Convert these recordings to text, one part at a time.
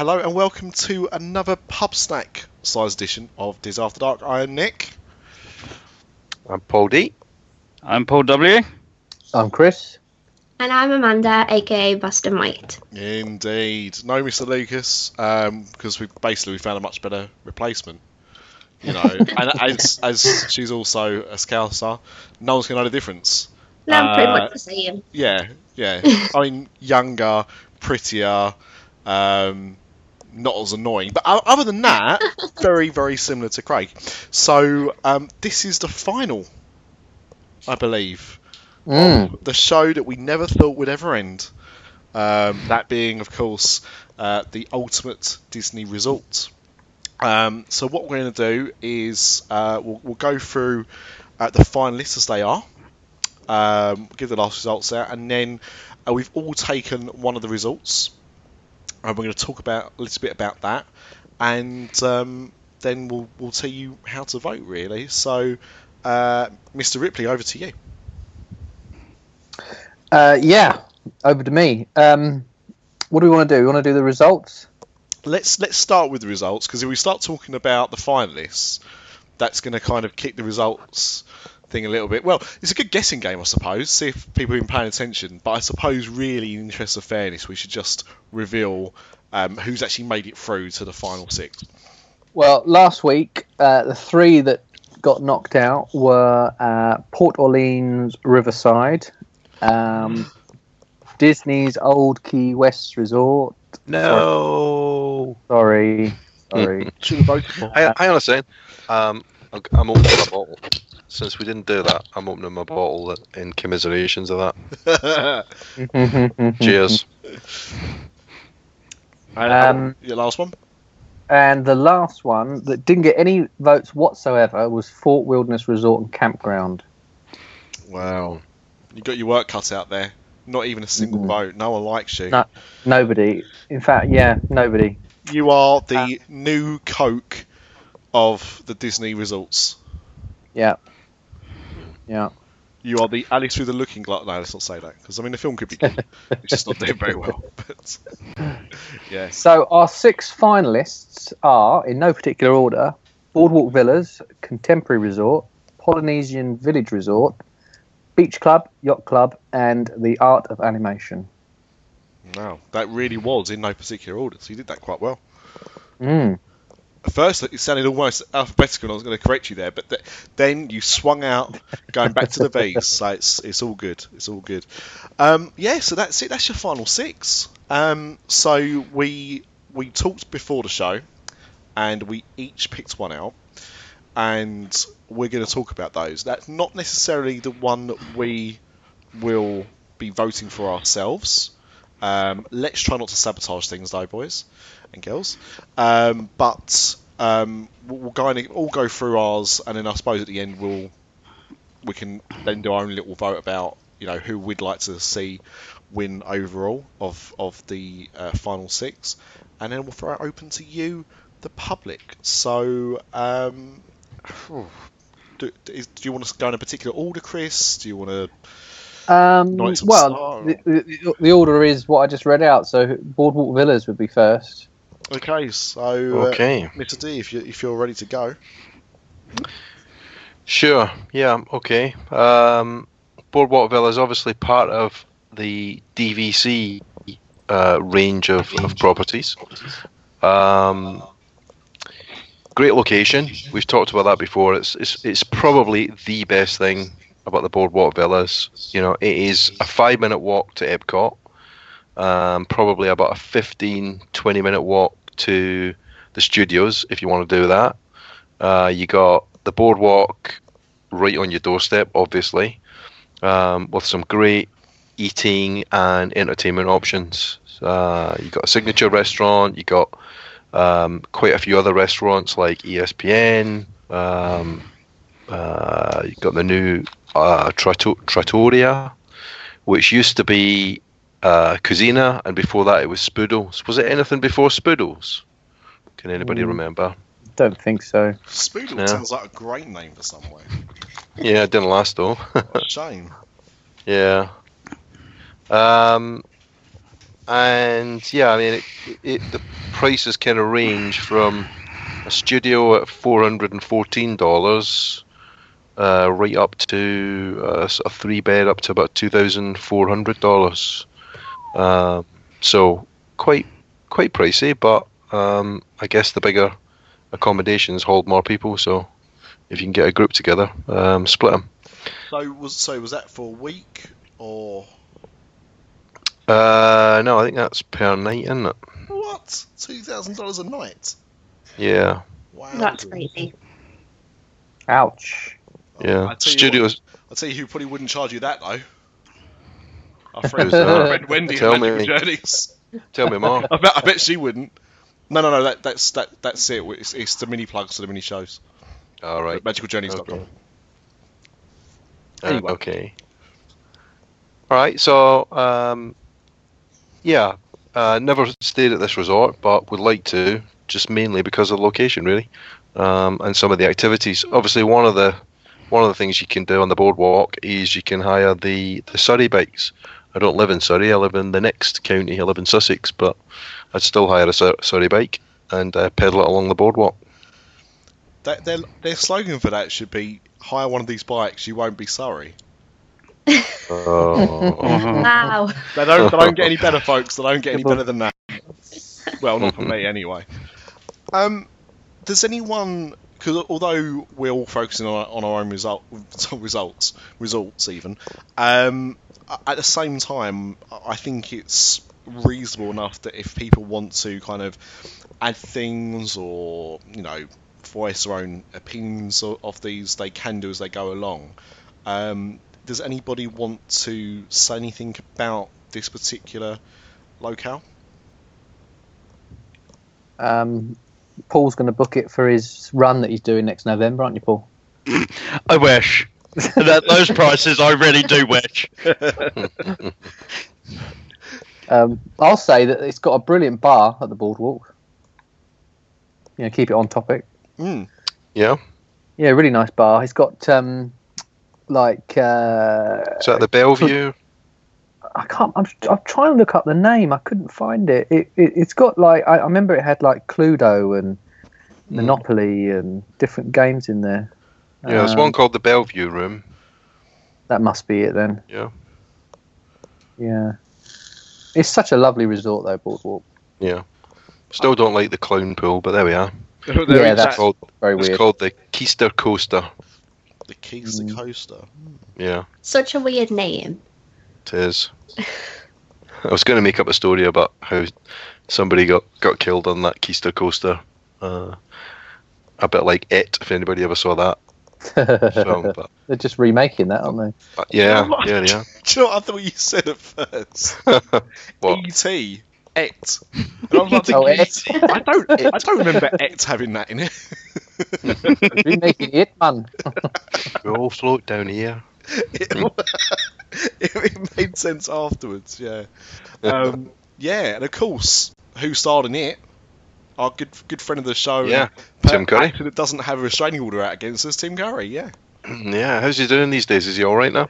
hello and welcome to another pub snack size edition of Diz After Dark. I am Nick. I'm Paul D. I'm Paul W. I'm Chris. And I'm Amanda, aka Buster White. Indeed, no Mr. Lucas, um, because we basically we found a much better replacement. You know, and as as she's also a Scouser, no one's gonna know the difference. No, I'm pretty Uh, much the same. Yeah, yeah. I mean, younger, prettier, um, not as annoying. But other than that, very, very similar to Craig. So um, this is the final, I believe, Mm. of the show that we never thought would ever end. Um, that being, of course, uh, the ultimate Disney resort. Um, so what we're going to do is uh, we'll, we'll go through uh, the finalists as they are, um, give the last results out, and then uh, we've all taken one of the results, and we're going to talk about a little bit about that, and um, then we'll we'll tell you how to vote really. So, uh, Mr. Ripley, over to you. Uh, yeah, over to me. Um, what do we want to do? We want to do the results? let's let's start with the results because if we start talking about the finalists, that's going to kind of kick the results thing a little bit. Well, it's a good guessing game, I suppose. See if people have been paying attention. But I suppose, really, in the interest of fairness, we should just reveal um, who's actually made it through to the final six. Well, last week, uh, the three that got knocked out were uh, Port Orleans Riverside, um, Disney's Old Key West Resort. No. Sorry, sorry. Should have voted for. Hang, hang on a second. Um, I'm I'm opening my bottle. Since we didn't do that, I'm opening my bottle in commiserations of that. Cheers. Um, Your last one. and the last one that didn't get any votes whatsoever was Fort Wilderness Resort and Campground. Wow, you got your work cut out there. Not even a single Mm. vote. No one likes you. No. Nobody. In fact, yeah, nobody. You are the new Coke of the Disney results. Yeah. Yeah. You are the Alice through the Looking Glass. No, let's not say that because I mean the film could be good. it's just not doing very well. But yeah, So our six finalists are, in no particular order, Boardwalk Villas, Contemporary Resort, Polynesian Village Resort, Beach Club, Yacht Club, and the Art of Animation. no, that really was in no particular order. So you did that quite well. Mm. First, it sounded almost alphabetical, and I was going to correct you there, but th- then you swung out, going back to the V's. So it's it's all good. It's all good. Um, yeah, so that's it. That's your final six. Um, so we we talked before the show, and we each picked one out, and we're going to talk about those. That's not necessarily the one that we will be voting for ourselves. Um, let's try not to sabotage things, though, boys and girls. Um, but um, we'll, kind of all go through ours, and then I suppose at the end we'll we can then do our own little vote about you know who we'd like to see win overall of of the uh, final six, and then we'll throw it open to you, the public. So. Um, do, is, do you want to go in a particular order, Chris? Do you want to? Um, well, the, the, the order is what I just read out. So Boardwalk Villas would be first. Okay, so uh, Mr. D, if you if you're ready to go. Sure. Yeah. Okay. Um, Boardwalk Villa is obviously part of the DVC uh, range of, of properties. Um, great location. We've talked about that before. It's, it's it's probably the best thing about the Boardwalk Villas. You know, it is a five minute walk to Epcot. Um, probably about a 15, 20 minute walk to the studios if you want to do that. Uh, you got the boardwalk right on your doorstep, obviously, um, with some great eating and entertainment options. Uh, you got a signature restaurant. You got um, quite a few other restaurants like ESPN. Um, uh, you got the new uh, Trattoria, which used to be uh, Kouzzina, and before that it was Spoodles. Was it anything before Spoodles? Can anybody Mm. remember? Don't think so. Spoodle Yeah. sounds like a great name for somewhere. Yeah, it didn't last though. What a shame. Yeah. Um, and yeah, I mean, it, it, the prices kind of range from a studio at four hundred and fourteen dollars, uh, right up to uh, a three bed up to about two thousand four hundred dollars. Um, so quite quite pricey, but um, I guess the bigger accommodations hold more people. So if you can get a group together, um, split them. So was so was that for a week or Uh, no, I think that's per night, isn't it? what? Two thousand dollars a night. Yeah, Wow. That's crazy. Ouch. yeah. I tell you Studios. I'll tell you who probably wouldn't charge you that though. Our friend, our friend Wendy Tell at Magical me. Journeys. Tell me more. I bet, I bet she wouldn't. No, no, no. That, that's that, that's it. It's, it's the mini plugs to the mini shows. All right. MagicalJourneys.com. Okay. Uh, okay. All right. So, um, yeah, uh, never stayed at this resort, but would like to, just mainly because of the location, really, um, and some of the activities. Obviously, one of the one of the things you can do on the boardwalk is you can hire the the Surrey bikes. I don't live in Surrey. I live in the next county. I live in Sussex, but I'd still hire a Sur- Surrey bike and uh, pedal it along the boardwalk. That, their, their slogan for that should be hire one of these bikes, you won't be sorry. Oh. Wow. They don't, they don't get any better, folks. They don't get any better than that. Well, not for me, anyway. Um, does anyone? Because although we're all focusing on, on our own result, results, results even, um, at the same time, I think it's reasonable enough that if people want to kind of add things or you know voice their own opinions of, of these, they can do as they go along. Um, does anybody want to say anything about this particular locale? Um, Paul's going to book it for his run that he's doing next November, aren't you, Paul? I wish. At those prices, I really do wish. Um, I'll say that it's got a brilliant bar at the boardwalk. You know, keep it on topic. Mm. yeah. Yeah, really nice bar. It's got um, like uh, Is that the Belle Vue? I can't. I'm, I'm trying to look up the name. I couldn't find it. It, it it's got like I, I remember it had like Cluedo and Monopoly and different games in there. Yeah, there's Um, one called the Belle Vue Room. That must be it then. Yeah. Yeah. It's such a lovely resort though, Boardwalk. Yeah. Still don't like the clown pool, but there we are. Yeah, It's that's called, very it's weird. called the Keister Coaster. The Keister Mm. coaster. Yeah, Such a weird name. it is. I was going to make up a story about how somebody got, got killed on that Keister Coaster. Uh, a bit like It, if anybody ever saw that film. But They're just remaking that, aren't they? uh, yeah, yeah, yeah. Do you know what I thought you said at first? What? E.T. Et. And I was like, Oh, Et. I don't, I don't remember Et having that in it. Remaking it, man. We all float down here. it, it made sense afterwards, yeah. Um, yeah, and of course, who starred in it? Our good good friend of the show, Yeah, and Tim Curry. actor that doesn't have a restraining order out against us, Tim Curry. Yeah. Yeah, how's he doing these days? Is he all right now?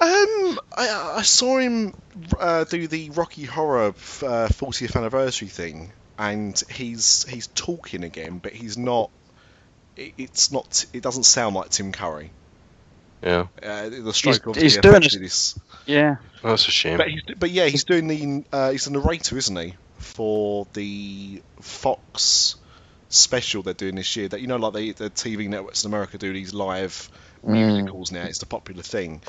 Um, I, I saw him uh, do the Rocky Horror uh, 40th anniversary thing, and he's he's talking again, but he's not. It, it's not. It doesn't sound like Tim Curry. Yeah, Uh, the stroke He's- obviously he's doing affected his- his- Yeah. that's a shame. But, he's, but yeah, he's doing the uh, he's the narrator, isn't he, for the Fox special they're doing this year. That you know, like they, the TV networks in America do these live musicals now. It's the popular thing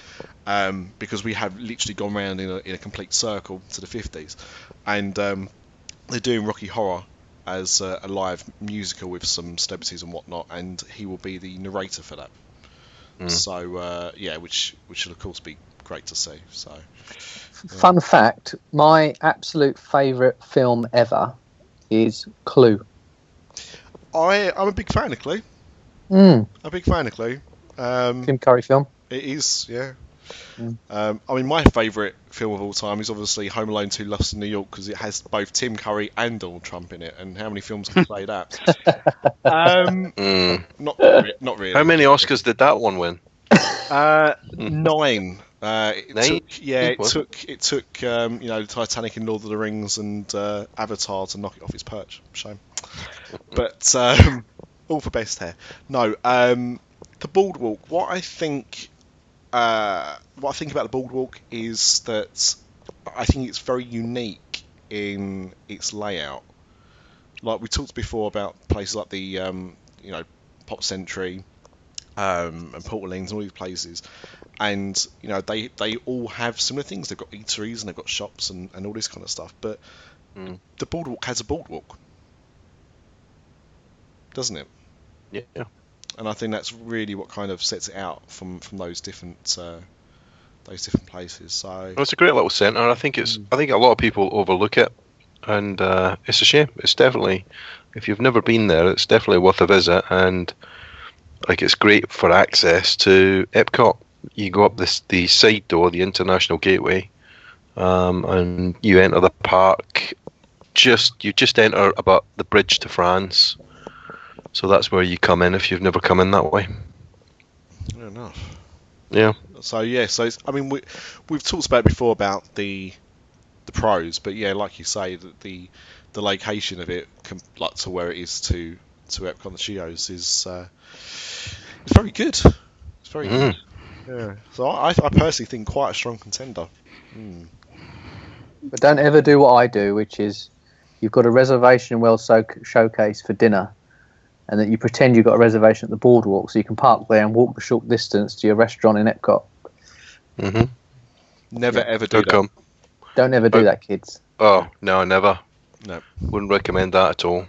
um, because we have literally gone round in a, in a complete circle to the fifties, and um, they're doing Rocky Horror as a, a live musical with some celebrities and whatnot, and he will be the narrator for that. Mm. So uh, yeah, which which will of course be great to see. So. Fun fact: my absolute favourite film ever is Clue. I I'm a big fan of Clue. Mm, A big fan of Clue. Um, Tim Curry film. it is, yeah. Mm. Um, I mean, my favourite film of all time is obviously Home Alone 2: Lost in New York because it has both Tim Curry and Donald Trump in it. And how many films can say that? um, Mm. not not really. How many Oscars did that one win? Uh, nine. Uh, it took, yeah, it took it took um, you know Titanic and Lord of the Rings and uh, Avatar to knock it off its perch. Shame, but um, all for best hair. No, um, the boardwalk. What I think, uh, what I think about the boardwalk is that I think it's very unique in its layout. Like we talked before about places like the um, you know Pop Century um, and Port Orleans and all these places and you know they they all have similar things. They've got eateries and they've got shops and, and all this kind of stuff. But Mm. the boardwalk has a boardwalk, doesn't it? Yeah. And I think that's really what kind of sets it out from from those different uh, those different places. So Well, it's a great little centre. I think it's. Mm. I think a lot of people overlook it, and uh, it's a shame. It's definitely, if you've never been there, it's definitely worth a visit. And like, it's great for access to Epcot. You go up this the side door, the International Gateway, um, and you enter the park. Just you just enter about the bridge to France. So that's where you come in if you've never come in that way. fair enough. Yeah. So yeah, so it's, I mean we we've talked about it before about the the pros, but yeah, like you say, that the the location of it, like to where it is to to Epcot the Shios, is uh, it's very good. It's very Mm. good. Yeah. So I, I personally think quite a strong contender. Mm. But don't ever do what I do, which is you've got a reservation in World so- Showcase for dinner, and that you pretend you've got a reservation at the boardwalk so you can park there and walk the short distance to your restaurant in Epcot. Mm-hmm. Never ever do Don't that. come. Don't ever do Oh. that, kids, Oh no, never. No. Wouldn't recommend that at all.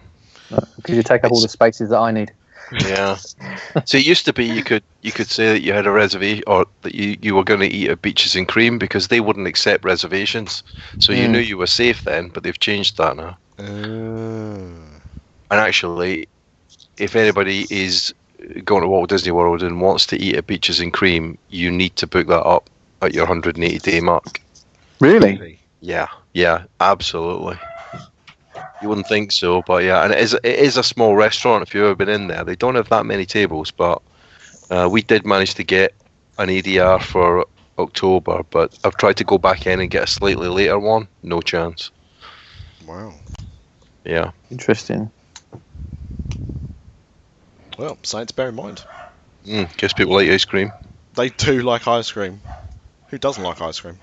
because you take up all the spaces that I need. Yeah. so it used to be you could you could say that you had a reservation or that you, you were going to eat at Beaches and Cream because they wouldn't accept reservations. So you Mm. knew you were safe then, but they've changed that now. Uh, And actually, if anybody is going to Walt Disney World and wants to eat at Beaches and Cream, you need to book that up at your 180 day mark. Really? Yeah, yeah, absolutely. You wouldn't think so, but yeah, and it is it is a small restaurant. If you've ever been in there, they don't have that many tables, but uh, we did manage to get an EDR for October. But I've tried to go back in and get a slightly later one. No chance. wow. Yeah, Interesting. Well, something to bear in mind. mm, guess people like ice cream. They do like ice cream. Who doesn't like ice cream?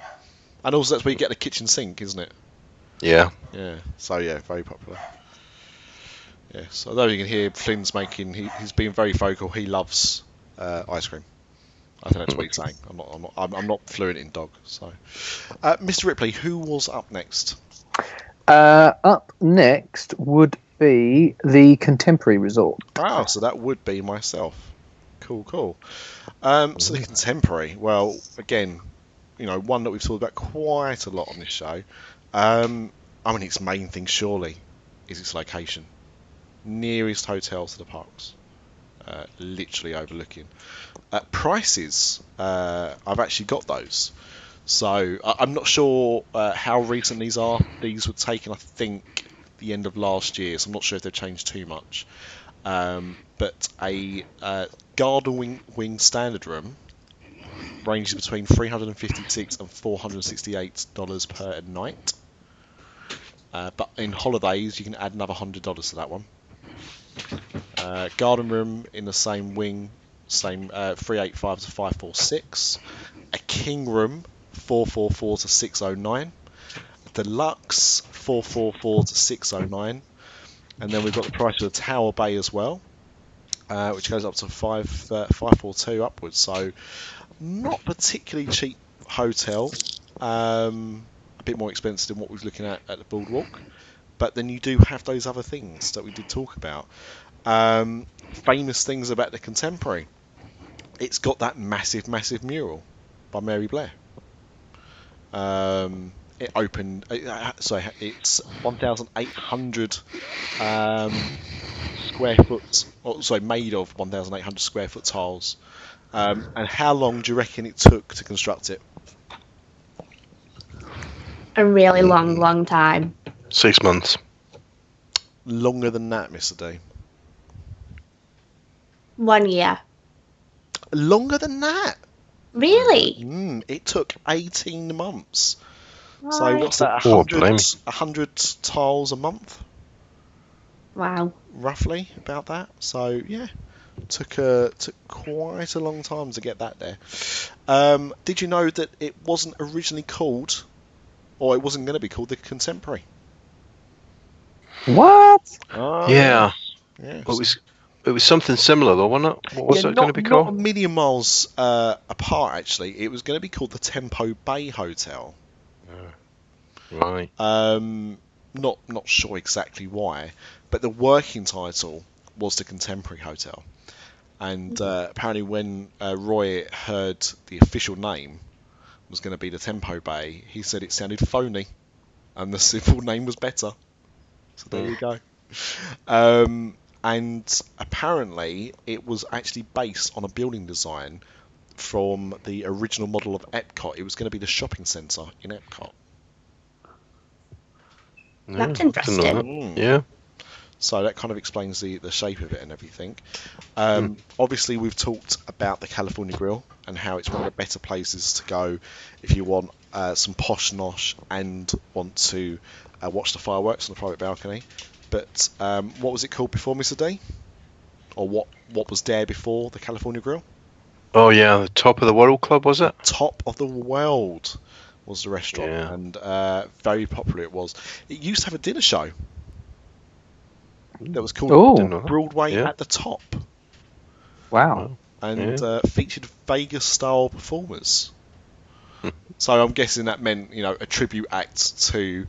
And also, that's where you get the kitchen sink, isn't it? Yeah, Yeah. So yeah, very popular. Yes. Although you can hear Flynn's making, he, he's being very vocal. He loves uh, ice cream. I think that's what he's saying. I'm not. I'm not. I'm, I'm not fluent in dog. So, uh, Mr. Ripley, who was up next? Uh, up next would be the Contemporary Resort. Wow. So that would be myself. Cool. Cool. Um, so the contemporary. Well, again, you know, one that we've talked about quite a lot on this show. Um, I mean, its main thing surely is its location. Nearest hotel to the parks, uh, literally overlooking. Uh, prices, uh, I've actually got those. So I- I'm not sure uh, how recent these are. These were taken, I think, the end of last year. So I'm not sure if they've changed too much. Um, but a uh, garden wing, wing standard room ranges between 356 and 468 dollars per night. Uh, but in holidays, you can add another hundred dollars to that one. Uh, garden room in the same wing, same uh, 385 to 546. A king room 444 to 609. Deluxe 444 to 609. And then we've got the price of the Tower Bay as well, uh, which goes up to five uh, 542 upwards. So not particularly cheap hotel. Um, a bit more expensive than what we was looking at at the Boardwalk. But then you do have those other things that we did talk about. Um, famous things about the Contemporary. It's got that massive, massive mural by Mary Blair. Um, it opened. Uh, uh, sorry, it's 1,800 um, square foot. Or, sorry, made of 1,800 square foot tiles. Um, and how long do you reckon it took to construct it? A really long, long time. six months. Longer than that, Mr. D. One year. Longer than that? Really? Mm, it took 18 months. So what's that? Oh, 100, blimey. 100 tiles a month, Wow. roughly about that. So yeah, took a took quite a long time to get that there. Um, did you know that it wasn't originally called, or it wasn't going to be called the Contemporary? What? Oh, yeah. yeah. It was it was something similar though, wasn't it? What was Yeah, it not, going to be not a million miles uh, apart, actually. It was going to be called the Tempo Bay Hotel. Right. Um, not not sure exactly why, but the working title was the Contemporary Hotel. And uh, apparently, when uh, Roy heard the official name was going to be the Tempo Bay, he said it sounded phony, and the civil name was better. So there you go. Um, and apparently, it was actually based on a building design from the original model of Epcot. It was going to be the shopping centre in Epcot. Yeah, That's interesting. Mm. Yeah. So that kind of explains the, the shape of it and everything. Um, Obviously, we've talked about the California Grill and how it's one of the better places to go if you want uh, some posh nosh and want to uh, watch the fireworks on the private balcony. But um, what was it called before, Mr. D? Or what, what was there before the California Grill? Oh yeah, the top of the world club was it? Top of the World was the restaurant, Yeah. and uh, very popular it was. It used to have a dinner show that was called Oh, Didn't know that. Broadway Yeah. at the Top. wow. and Yeah. uh, featured Vegas style performers. so I'm guessing that meant you know a tribute act to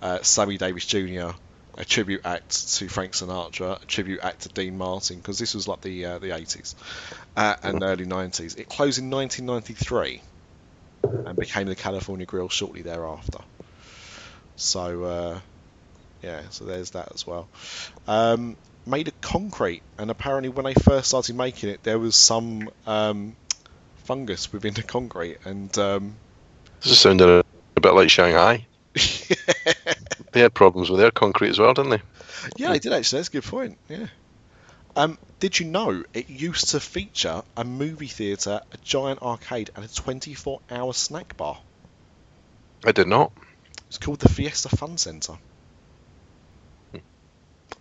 uh, Sammy Davis Jr., a tribute act to Frank Sinatra, a tribute act to Dean Martin because this was like the uh, the 80s uh, and early 90s. It closed in 1993 and became the California Grill shortly thereafter. So uh, yeah, so there's that as well. Um, made of concrete, and apparently when I first started making it, there was some um, fungus within the concrete, and um, This sounded a, a bit like Shanghai. They had problems with their concrete as well, didn't they? yeah, they did actually. That's a good point. Yeah. Um, did you know it used to feature a movie theatre, a giant arcade, and a 24-hour snack bar? I did not. It's called the Fiesta Fun Centre.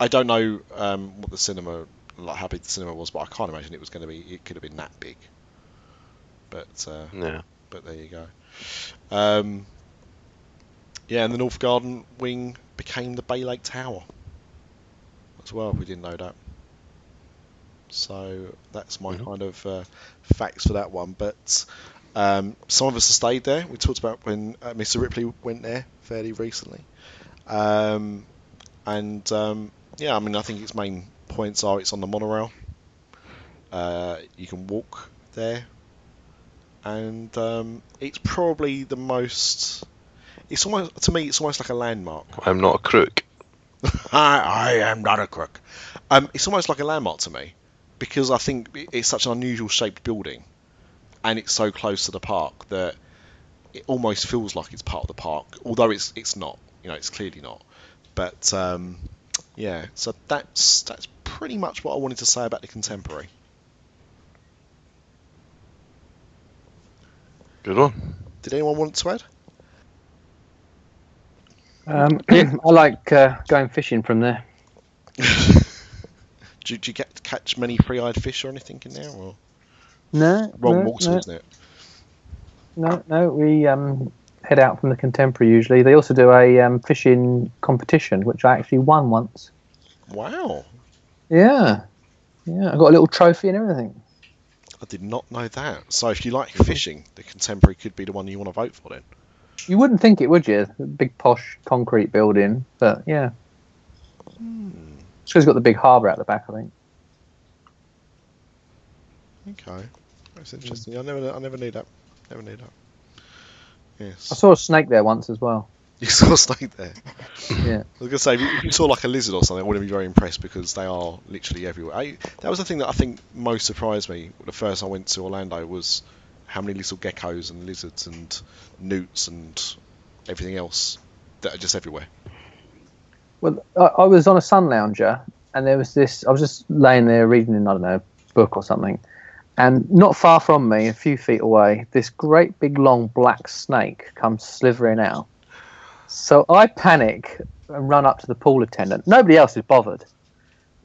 I don't know um, what the cinema, like how big the cinema was, but I can't imagine it was going to be. It could have been that big. But uh, Yeah. but there you go. Um, yeah, and the North Garden wing became the Bay Lake Tower as well. We didn't know that. So that's my Mhm. kind of uh, facts for that one. But um, some of us have stayed there. We talked about when uh, Mr. Ripley went there fairly recently. Um, and um, yeah, I mean, I think its main points are it's on the monorail. Uh, you can walk there and um, it's probably the most. It's almost to me, it's almost like a landmark. I'm not a crook. I, I am not a crook. Um, it's almost like a landmark to me because I think it's such an unusual shaped building, and it's so close to the park that it almost feels like it's part of the park, although it's it's not. You know, it's clearly not. But um, yeah, so that's that's pretty much what I wanted to say about the contemporary. Good one. Did anyone want to add? Um, I like uh, going fishing from there. Do, do you get catch many free-eyed fish or anything in there? Or No, wrong no, water, no, isn't it? no, no. We um, head out from the Contemporary usually. They also do a um, fishing competition, which I actually won once. Wow, Yeah, yeah. I got a little trophy and everything. I did not know that. So if you like fishing, the contemporary could be the one you want to vote for then. You wouldn't think it, would you? A big posh concrete building, but yeah. It's because it's got the big harbour out the back, I think. Okay, that's interesting. I never, I never knew that. Never knew that. Yes, I saw a snake there once as well. you saw a snake there. Yeah. I was gonna say, if you, saw like a lizard or something, I wouldn't be very impressed because they are literally everywhere. I, that was the thing that I think most surprised me. The first I went to Orlando was how many little geckos and lizards and newts and everything else that are just everywhere. Well, I, I was on a sun lounger, and there was this. I was just laying there reading, in, I don't know, a book or something, And not far from me, a few feet away, this great big long black snake comes slithering out. So I panic and run up to the pool attendant. Nobody else is bothered.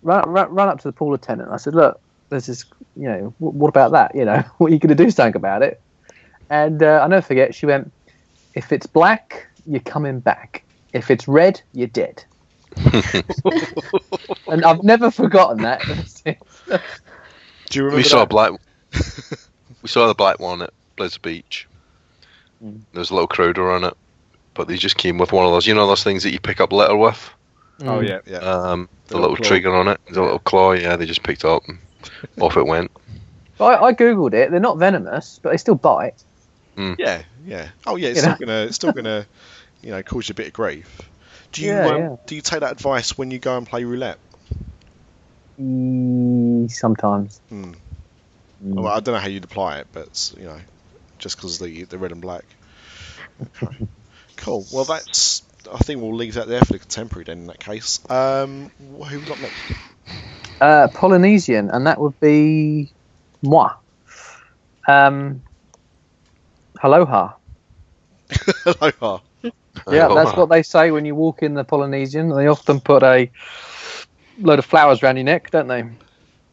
Run, run, run up to the pool attendant. I said, "Look, there's this. You know, wh- what about that? You know, what are you going to do something about it?" And uh, I never forget. She went, "If it's black, you're coming back. If it's red, you're dead." and I've never forgotten that. Do you remember we saw a black. we saw the black one at Blizzard Beach. Mm. There was a little crowder on it, but they just came with one of those. You know those things that you pick up litter with. Oh yeah, yeah. Um, the, The little, little trigger on it, the little claw. Yeah, they just picked up and off it went. I, I googled it. They're not venomous, but they still bite. Yeah, yeah. Oh yeah, it's You still know? gonna, it's still gonna, you know, cause you a bit of grief. Do you, Yeah, um, yeah. do you take that advice when you go and play roulette? Mm, Sometimes. Hmm. Mm. Well, I don't know how you'd apply it, but you know, just because the the red and black. Okay. cool. Well, that's. I think we'll leave that there for the contemporary then. In that case, um, who got next? Uh, Polynesian, and that would be moi. Um, aloha. Aloha. Yeah, that's what they say when you walk in the Polynesian. They often put a load of flowers around your neck, don't they?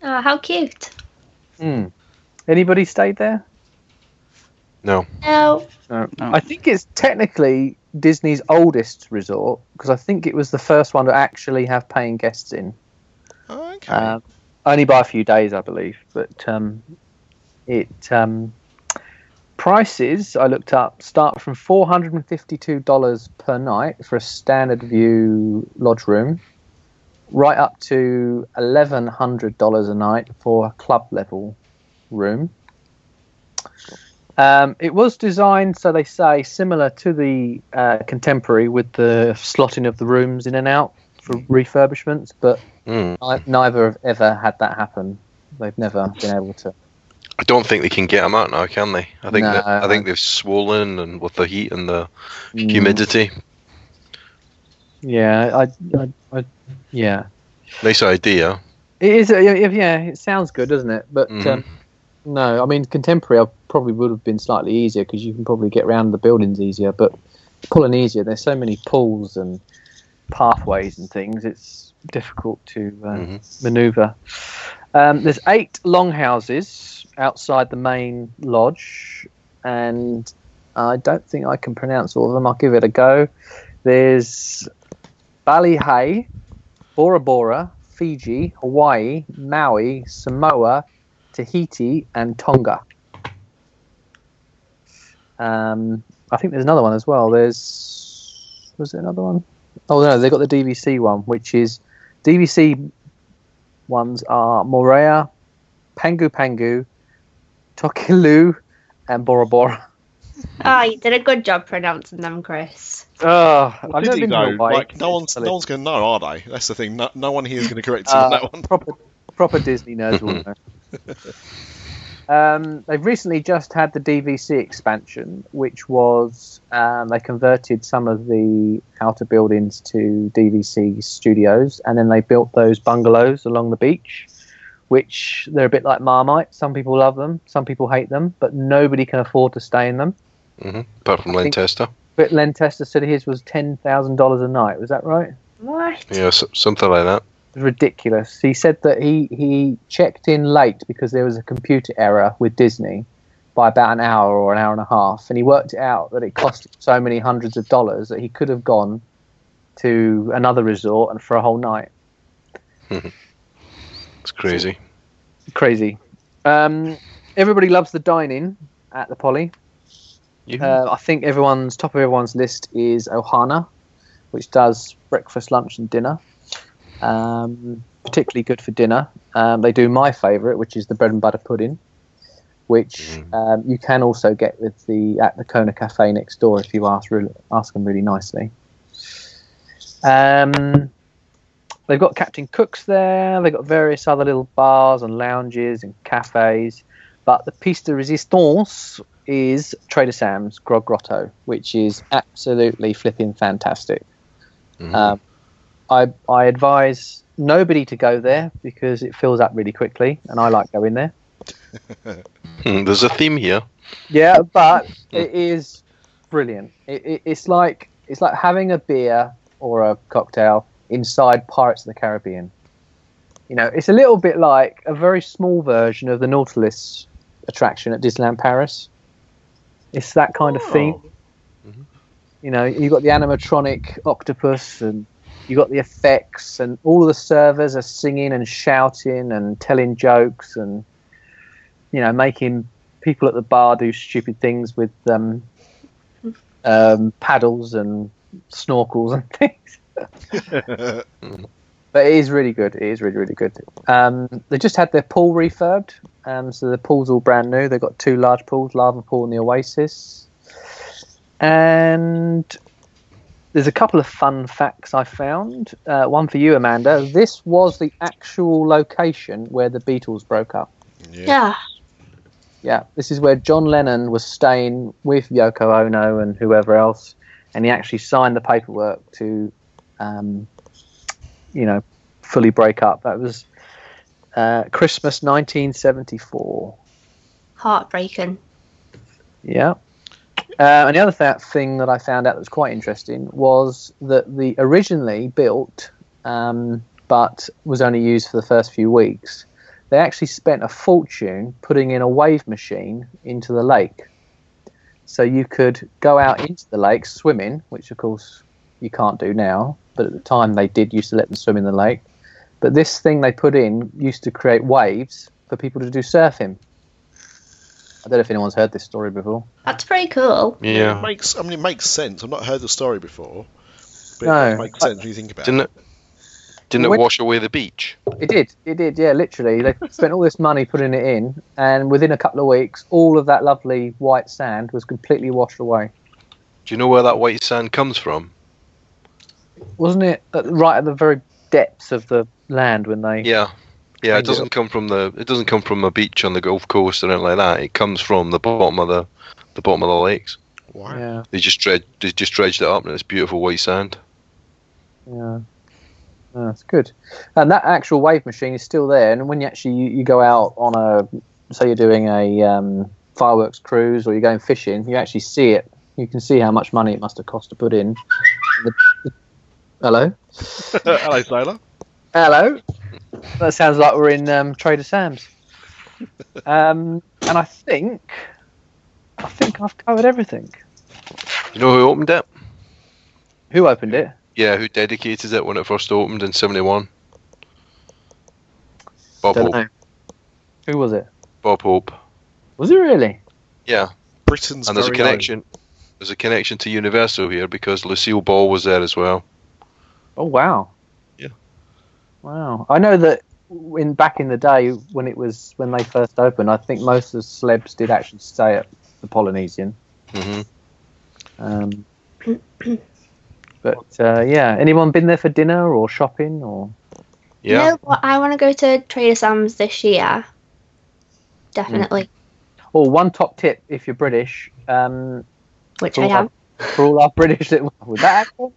Oh, how cute. Hmm. Anybody stayed there? No. No. No. No. I think it's technically Disney's oldest resort because I think it was the first one to actually have paying guests in. Oh, okay. Um, only by a few days, I believe. But um, it um, prices I looked up start from four hundred and fifty-two dollars per night for a standard view lodge room, right up to eleven hundred dollars a night for a club level room. Um, it was designed, so they say, similar to the uh, contemporary, with the slotting of the rooms in and out for refurbishments, but Mm. I, neither have ever had that happen. They've never been able to. I don't think they can get them out now, can they? I think No. that, I think they've swollen and with the heat and the Mm, humidity. Yeah, I, I, yeah. Nice idea. It is. uh, Yeah, it sounds good, doesn't it? But Mhm. um, no, I mean, contemporary I probably would have been slightly easier because you can probably get around the buildings easier. But Polynesia, there's so many pools and pathways and things. It's difficult to uh, Mhm. maneuver. Um, there's eight longhouses outside the main lodge, and I don't think I can pronounce all of them. I'll give it a go. There's Bali Hai, Bora Bora, Fiji, Hawaii, Maui, Samoa, Tahiti, and Tonga. Um, I think there's another one as well. There's was there another one? Oh no, they got the DVC one, which is DVC ones are Moorea, Pago Pago, Tokelau, and Bora Bora. Oh, you did a good job pronouncing them, Chris. Oh, I've did never been to know? Like, no one's no one's going to know, are they? That's the thing. No, no one here is going to correct you Uh, on that one. Proper, proper Disney nerds will know. Um, they've recently just had the DVC expansion, which was um, they converted some of the outer buildings to DVC studios, and then they built those bungalows along the beach, which they're a bit like Marmite. Some people love them, some people hate them, but nobody can afford to stay in them. Hmm Apart from I think- But Lentester said his was ten thousand dollars a night. Was that right? What? Yeah, s- something like that. ridiculous. He said that he, he checked in late because there was a computer error with Disney by about an hour or an hour and a half, and he worked it out that it cost so many hundreds of dollars that he could have gone to another resort and for a whole night. It's crazy. Crazy. Um, everybody loves the dining at the Poly. Uh, I think everyone's top of everyone's list is Ohana, which does breakfast, lunch, and dinner. Um, particularly good for dinner. Um, they do my favourite, which is the bread and butter pudding, which Mm. um, you can also get with the at the Kona Cafe next door if you ask really, ask them really nicely. Um, they've got Captain Cooks there. They've got various other little bars and lounges and cafes. But the piece de resistance is Trader Sam's Grog Grotto, which is absolutely flipping fantastic. Mhm. Um, I I advise nobody to go there because it fills up really quickly, and I like going there. Hmm, There's a theme here. Yeah, but it is brilliant. It, it, it's like it's like having a beer or a cocktail inside Pirates of the Caribbean. You know, it's a little bit like a very small version of the Nautilus attraction at Disneyland Paris. It's that kind of theme. Mhm. You know, you've got the animatronic octopus and you've got the effects and all the servers are singing and shouting and telling jokes and you know making people at the bar do stupid things with um, um, paddles and snorkels and things. But it is really good. It is really, really good. Um, they just had their pool refurbed, um, so the pool's all brand new. They've got two large pools, Lava Pool and the Oasis. And there's a couple of fun facts I found. Uh, one for you, Amanda. This was the actual location where the Beatles broke up. Yeah. Yeah. Yeah, this is where John Lennon was staying with Yoko Ono and whoever else, and he actually signed the paperwork to, um, you know, fully break up. That was uh, Christmas 1974. Heartbreaking. Yeah. Uh, and the other th- thing that I found out that was quite interesting was that the originally built, um, but was only used for the first few weeks. They actually spent a fortune putting in a wave machine into the lake, so you could go out into the lake swimming, which of course you can't do now. But at the time they did used to let them swim in the lake. But this thing they put in used to create waves for people to do surfing. I don't know if anyone's heard this story before. That's pretty cool. It Yeah. makes. I mean, it makes sense. I've not heard the story before, but No, it makes I- sense when you think about Didn't it. it? Didn't it wash away the beach? It did. It did. Yeah, literally. They spent all this money putting it in, and within a couple of weeks, all of that lovely white sand was completely washed away. Do you know where that white sand comes from? Wasn't it at, right at the very depths of the land when they? Yeah. Yeah, it doesn't come from the it doesn't come from a beach on the Gulf Coast or anything like that. It comes from the bottom of the the bottom of the lakes. Wow. Yeah. They just dredge they just dredged it up and it's beautiful white sand. Yeah. Oh, that's good. And that actual wave machine is still there. And when you actually you, you go out on a, say you're doing a um, fireworks cruise or you're going fishing, you actually see it. You can see how much money it must have cost to put in. The, the- hello. Hello, sailor. Hello. That sounds like we're in um, Trader Sam's. Um, and I think, I think I've covered everything. You know who opened it? Who opened it? Yeah, who dedicated it when it first opened in seventy one? Bob Don't Hope. know. Who was it? Bob Hope. Was it really? Yeah. Britain's and there's a very own. connection there's a connection to Universal here because Lucille Ball was there as well. Oh wow. Yeah. Wow. I know that in back in the day when it was when they first opened, I think most of the celebs did actually stay at the Polynesian. Mm-hmm. Um, but uh, yeah, anyone been there for dinner or shopping or? Yeah. You know what? I want to go to Trader Sam's this year. Definitely. Or one top tip if you're British, um, Which I all our- am. for all our British with that accent,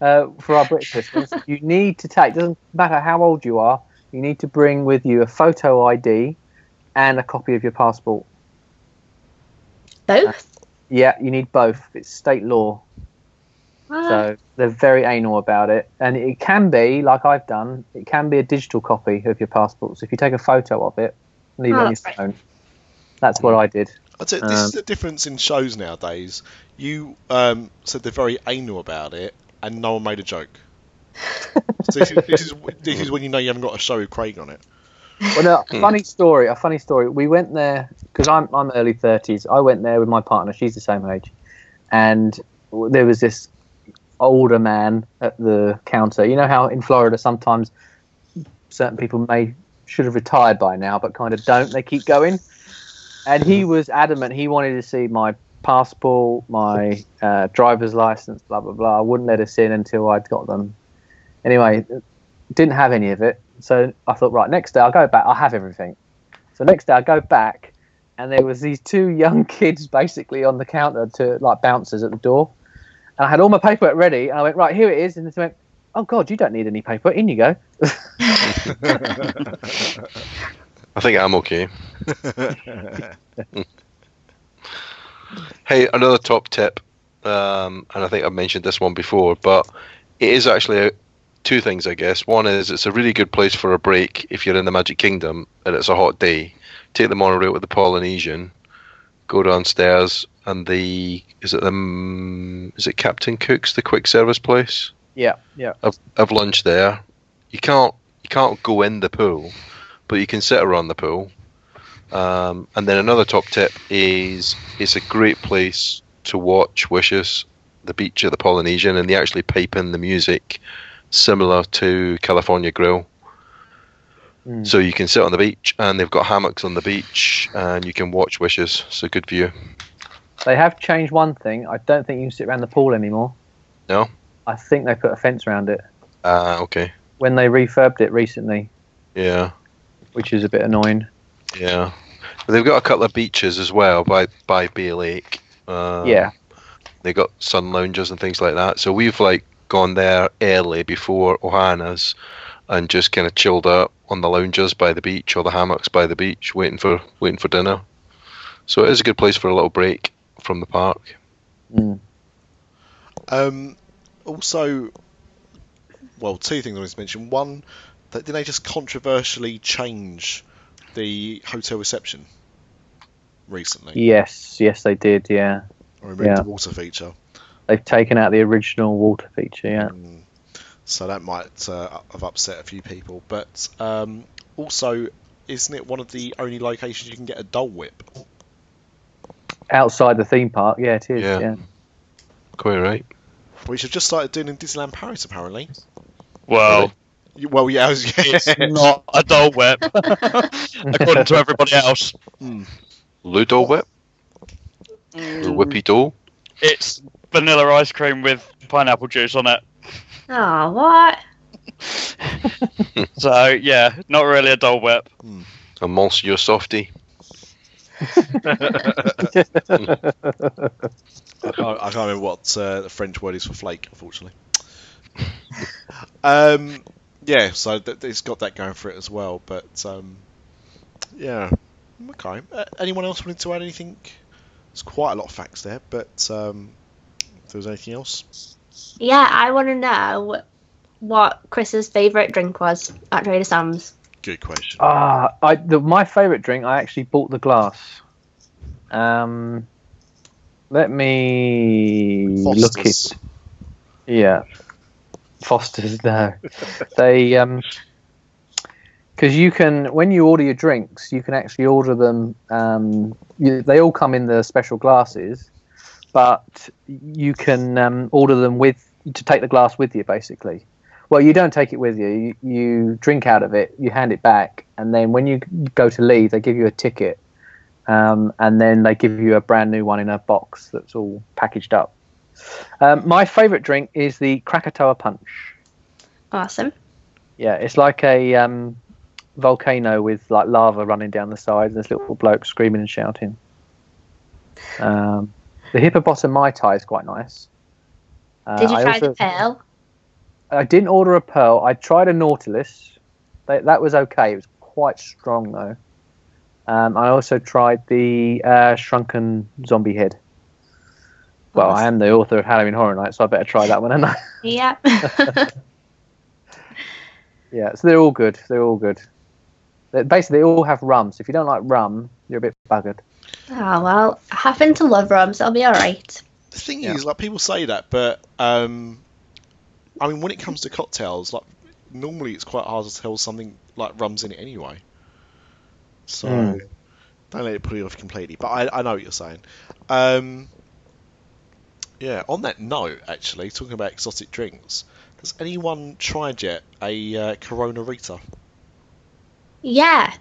uh, for our British listeners, you need to take. Doesn't matter how old you are, you need to bring with you a photo ID and a copy of your passport. Both. Yeah, you need both. It's state law, Ah, so they're very anal about it. And it can be, like I've done, it can be a digital copy of your passport. So if you take a photo of it, leave Oh, it on your that's right. phone. That's what I did. I'd say this is Um, the difference in shows nowadays. You um, said they're very anal about it, and no one made a joke. so this is, this is this is when you know you haven't got a show with Craig on it. Well, no, Hmm. a funny story. A funny story. We went there because I'm I'm early thirties. I went there with my partner. She's the same age, and there was this older man at the counter. You know how in Florida sometimes certain people may should have retired by now, but kind of don't. They keep going, and he was adamant. He wanted to see my passport, my uh, driver's license, blah blah blah. I wouldn't let us in until I'd got them. Anyway, didn't have any of it. So I thought, right, next day I'll go back. I'll have everything. So next day I go back, and there was these two young kids basically on the counter to like bouncers at the door, and I had all my paperwork ready. And I went, right, here it is, and they went, oh God, you don't need any paperwork. In you go. I I think I'm okay. Hey, another top tip, um, and I think I've mentioned this one before, but it is actually a, two things, I guess. One is it's a really good place for a break if you're in the Magic Kingdom and it's a hot day. Take the monorail with the Polynesian, go downstairs, and the is it the mm, is it Captain Cook's the quick service place? Yeah, yeah. Have, have lunch there. You can't you can't go in the pool, but you can sit around the pool. Um, and then another top tip is it's a great place to watch Wishes, the beach at the Polynesian, and they actually pipe in the music similar to California Grill. Mm. So you can sit on the beach, and they've got hammocks on the beach, and you can watch Wishes. So good view. They have changed one thing. I don't think you can sit around the pool anymore. No? I think they put a fence around it Ah, okay. when they refurbed it recently, Yeah. which is a bit annoying. Yeah, but they've got a couple of beaches as well by by Bay Lake. Um, yeah, they got sun lounges and things like that. So we've like gone there early before Ohana's and just kind of chilled out on the lounges by the beach or the hammocks by the beach, waiting for waiting for dinner. So it is a good place for a little break from the park. Mm. Um, also, well, two things I wanted to mention. One, that did they just controversially change the hotel reception recently? yes, yes, they did. Yeah, Or removed Yeah. the water feature. they've taken out the original water feature. Yeah, Mm. So that might uh, have upset a few people. But um, also, isn't it one of the only locations you can get a Dole Whip? outside the theme park. Yeah, it is. Yeah. Yeah, Quite right. Which have just started doing in Disneyland Paris, apparently. Well, You- Well, yeah, was- it's not a Dole Whip, according to everybody else. Ludo Whip, or Whippy Dough. It's vanilla ice cream with pineapple juice on it. Oh, what? So yeah, not really a Dole Whip. A monster Softy. I can't, I can't remember what uh, the French word is for flake, unfortunately. um, yeah, so th- it's got that going for it as well. But um, yeah, okay. Uh, anyone else wanted to add anything? There's quite a lot of facts there, but um, if there was anything else, Yeah, I want to know what Chris's favourite drink was at Trader Sam's. good question. Ah, I the, my favourite drink. I actually bought the glass. Um, let me look it. Yeah, Foster's. No, they um, because you can when you order your drinks, you can actually order them. Um, you, they all come in the special glasses, but you can um, order them with to take the glass with you, basically. Well, you don't take it with you. you. You drink out of it, you hand it back, and then when you go to leave, they give you a ticket, um, and then they give you a brand new one in a box that's all packaged up. Um, my favourite drink is the Krakatoa Punch. Awesome. Yeah, it's like a um, volcano with like lava running down the sides. And there's little bloke screaming and shouting. Um, the hippopotam mai tai is quite nice. Uh, Did you I try also- the pearl? I didn't order a pearl. I tried a nautilus. They, that was okay. It was quite strong though. Um, I also tried the uh, shrunken zombie head. Well, I am the author of Halloween Horror Nights, so I better try that one, and I. Yeah. Yeah, so they're all good. They're all good. They basically, they all have rum. So if you don't like rum, you're a bit buggered. oh, well, I happen to love rum, so I'll be alright. The thing Yeah. is, like people say that, but um, I mean, when it comes to cocktails, like normally it's quite hard to tell something like rum's in it anyway. So Mm. don't let it put you off completely. But I, I know what you're saying. Um, yeah. On that note, actually, talking about exotic drinks, has anyone tried yet a uh, Corona Rita? Yeah.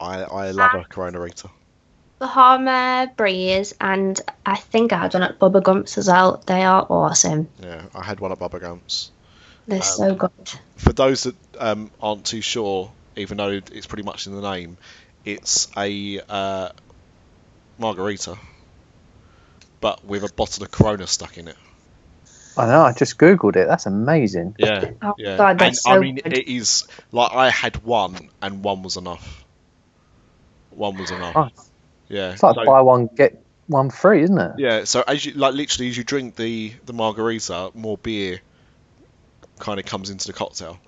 I I love a Corona Rita. Bahama Breeze, and I think I had one at Bubba Gumps as well. They are awesome. Yeah, I had one at Bubba Gumps. They're so good. for those that um, aren't too sure, even though it's pretty much in the name, it's a uh, margarita, but with a bottle of Corona stuck in it. I know. I just googled it. That's amazing. Yeah, Oh yeah. god, and, so I mean, good. it is like I had one, and one was enough. One was enough. Oh. Yeah. It's like so- buy one get one free, isn't it? Yeah, so as you like, literally, as you drink the the margarita, more beer kind of comes into the cocktail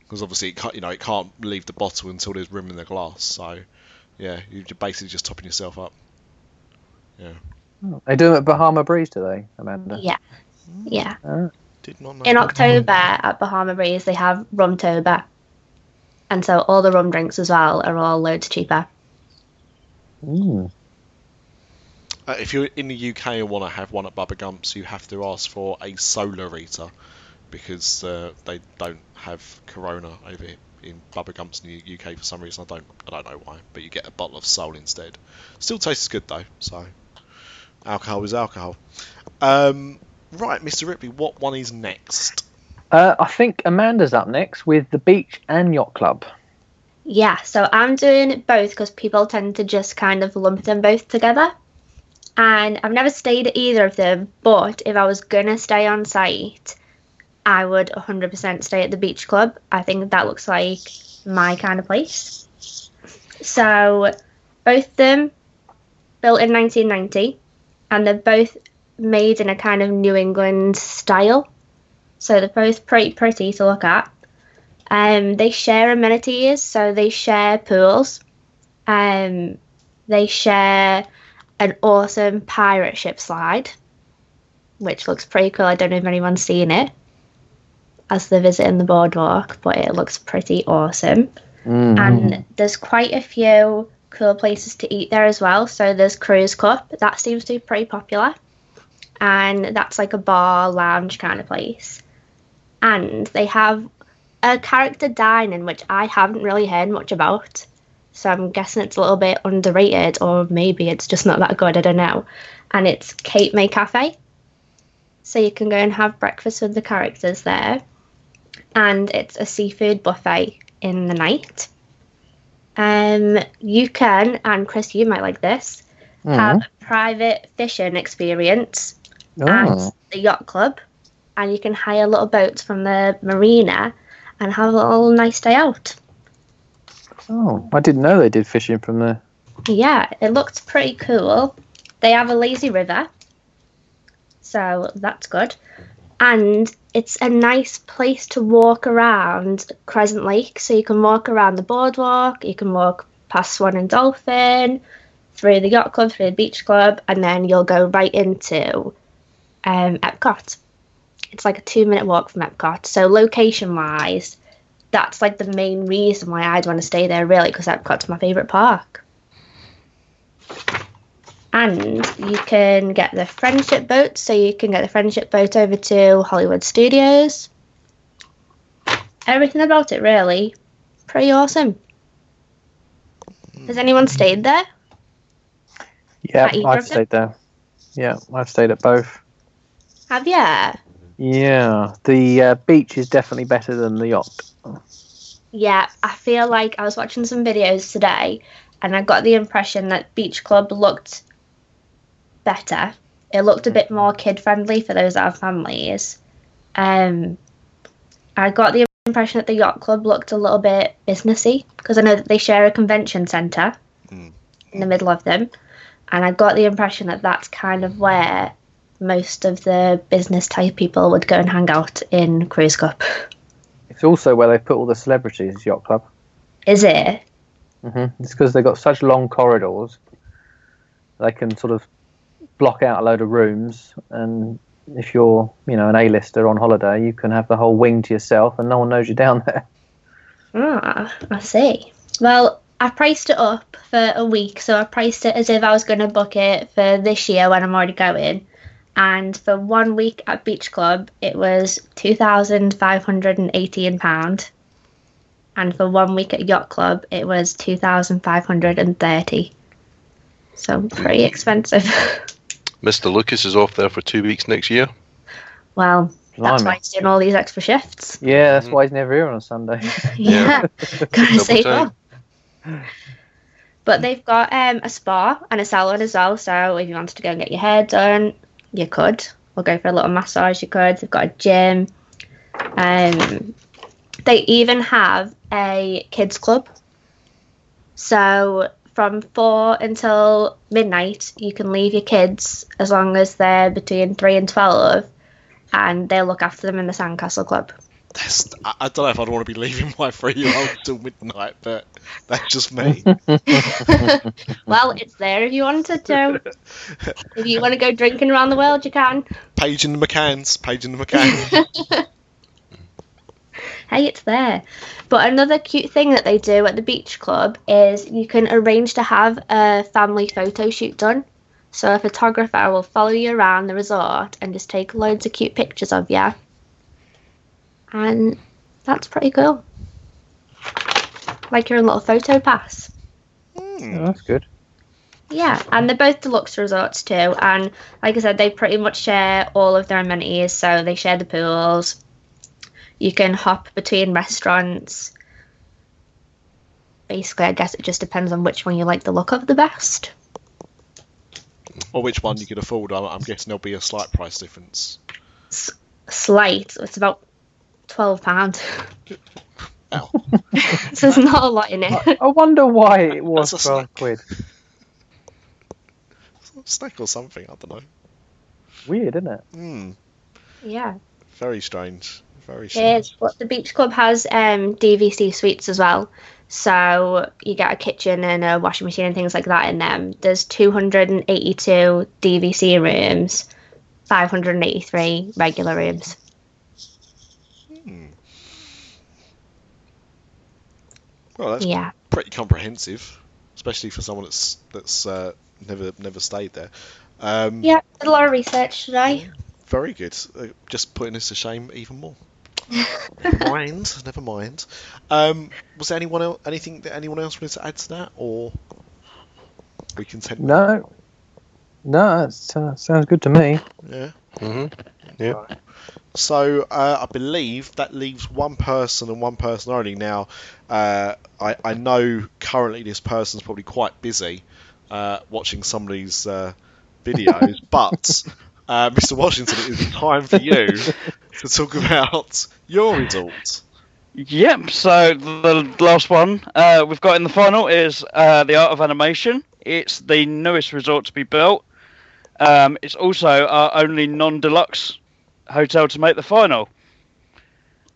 because obviously it can't, you know, it can't leave the bottle until there's room in the glass. So, yeah, you're basically just topping yourself up. Yeah, They do it at Bahama Breeze, do they, Amanda? Yeah, yeah. Oh. did not know. In that. October at Bahama Breeze, they have Rumtober, and so all the rum drinks as well are all loads cheaper. Mm. Uh, if you're in the UK and want to have one at Bubba Gumps, you have to ask for a solar eater because uh, they don't have Corona over here in Bubba Gumps in the UK for some reason. I don't I don't know why, but you get a bottle of Sol instead. Still tastes good though. So alcohol is alcohol. Um, right, Mr. Ripley, what one is next? Uh, I think Amanda's up next with the Beach and Yacht Club. Yeah, so I'm doing both because people tend to just kind of lump them both together. And I've never stayed at either of them, but if I was gonna stay on site, I would 100% stay at the beach club. I think that looks like my kind of place. So, both of them built in 1990, and they're both made in a kind of New England style. So they're both pretty pretty to look at. Um, they share amenities, so they share pools. Um, they share an awesome pirate ship slide, which looks pretty cool. I don't know if anyone's seen it as they're visiting the boardwalk, but it looks pretty awesome. Mm. And there's quite a few cool places to eat there as well. So there's Crew's Cup, that seems to be pretty popular. And that's like a bar, lounge kind of place. And they have a character dining, which I haven't really heard much about. So I'm guessing it's a little bit underrated, or maybe it's just not that good, I don't know. And it's Cape May Cafe. So you can go and have breakfast with the characters there. And it's a seafood buffet in the night. Um, you can, and Chris, you might like this, Mm. have a private fishing experience Oh. at the yacht club, and you can hire little boats from the marina and have a little nice day out. oh, I didn't know they did fishing from there. Yeah, it looked pretty cool. They have a lazy river, so that's good. And it's a nice place to walk around Crescent Lake. So you can walk around the boardwalk, you can walk past Swan and Dolphin, through the yacht club, through the beach club, and then you'll go right into um, Epcot. It's like a two minute walk from Epcot. So location wise, that's like the main reason why I'd want to stay there, really, because Epcot's my favourite park. And you can get the friendship boat, so you can get the friendship boat over to Hollywood Studios. Everything about it, really, pretty awesome. Has anyone stayed there? Yeah, I've stayed there. Yeah, I've stayed at both. Have you? Yeah, the uh, beach is definitely better than the yacht. Yeah, I feel like I was watching some videos today and I got the impression that Beach Club looked better. It looked a bit more kid friendly for those that have families. Um, I got the impression that the Yacht Club looked a little bit businessy because I know that they share a convention centre Mm. in the middle of them. And I got the impression that that's kind of where most of the business type people would go and hang out in Crew's Cup. It's also where they put all the celebrities, yacht club. Is it? hmm It's because they've got such long corridors. They can sort of block out a load of rooms, and if you're, you know, an A-lister on holiday, you can have the whole wing to yourself, and no one knows you're down there. Ah, I see. Well, I priced it up for a week, so I priced it as if I was going to book it for this year when I'm already going. And for one week at Beach Club, it was two thousand five hundred and eighteen pound. And for one week at Yacht Club, it was two thousand five hundred and thirty. So pretty expensive. Mr. Lucas is off there for two weeks next year. well, that's why he's doing all these extra shifts. Yeah, that's Mhm. why he's never here on a Sunday. yeah, gotta save up. But they've got um, a spa and a salon as well. So if you wanted to go and get your hair done, you could. or go for a little massage, you could. They've got a gym. Um, they even have a kids club. So from four until midnight, you can leave your kids as long as they're between three and twelve, and they'll look after them in the Sandcastle Club. That's, I, don't know if I'd want to be leaving my three-year-old till midnight, but that's just me. well, it's there if you wanted to. if you want to go drinking around the world, you can. Page in the McCanns. Page in the McCann. hey, it's there. But another cute thing that they do at the beach club is you can arrange to have a family photo shoot done. So a photographer will follow you around the resort and just take loads of cute pictures of you. And that's pretty cool. Like your little photo pass. Hmm. Oh, that's good. Yeah, and they're both deluxe resorts too. And like I said, they pretty much share all of their amenities. So they share the pools. You can hop between restaurants. Basically, I guess it just depends on which one you like the look of the best. Or which one you can afford. I'm, I'm guessing there'll be a slight price difference. S- slight, it's about twelve pound. Ow. so there's not a lot in it. I, I wonder why it was a twelve snack. quid. Snack or something, I don't know. Weird, isn't it? Hmm. yeah. Very strange. Very but the beach club has um, DVC suites as well. So you get a kitchen and a washing machine and things like that in them. There's 282 DVC rooms, 583 regular rooms. Hmm. Well, that's Yeah. pretty comprehensive, especially for someone that's that's uh, never never stayed there. Um, Yeah, did a lot of research today. Very good. Uh, just putting us to shame even more. Never mind. Never mind. Um, was there anyone else, anything that anyone else wanted to add to that, or we content? with- No. No, it uh, sounds good to me. Yeah. hmm Yeah. So uh, I believe that leaves one person and one person only. Now, uh, I, I know currently this person's probably quite busy uh, watching some of these uh, videos, but uh, Mr. Washington, it is time for you to talk about your result. Yep. So the last one uh, we've got in the final is uh, the Art of Animation. It's the newest resort to be built. Um, it's also our only non-deluxe hotel to make the final.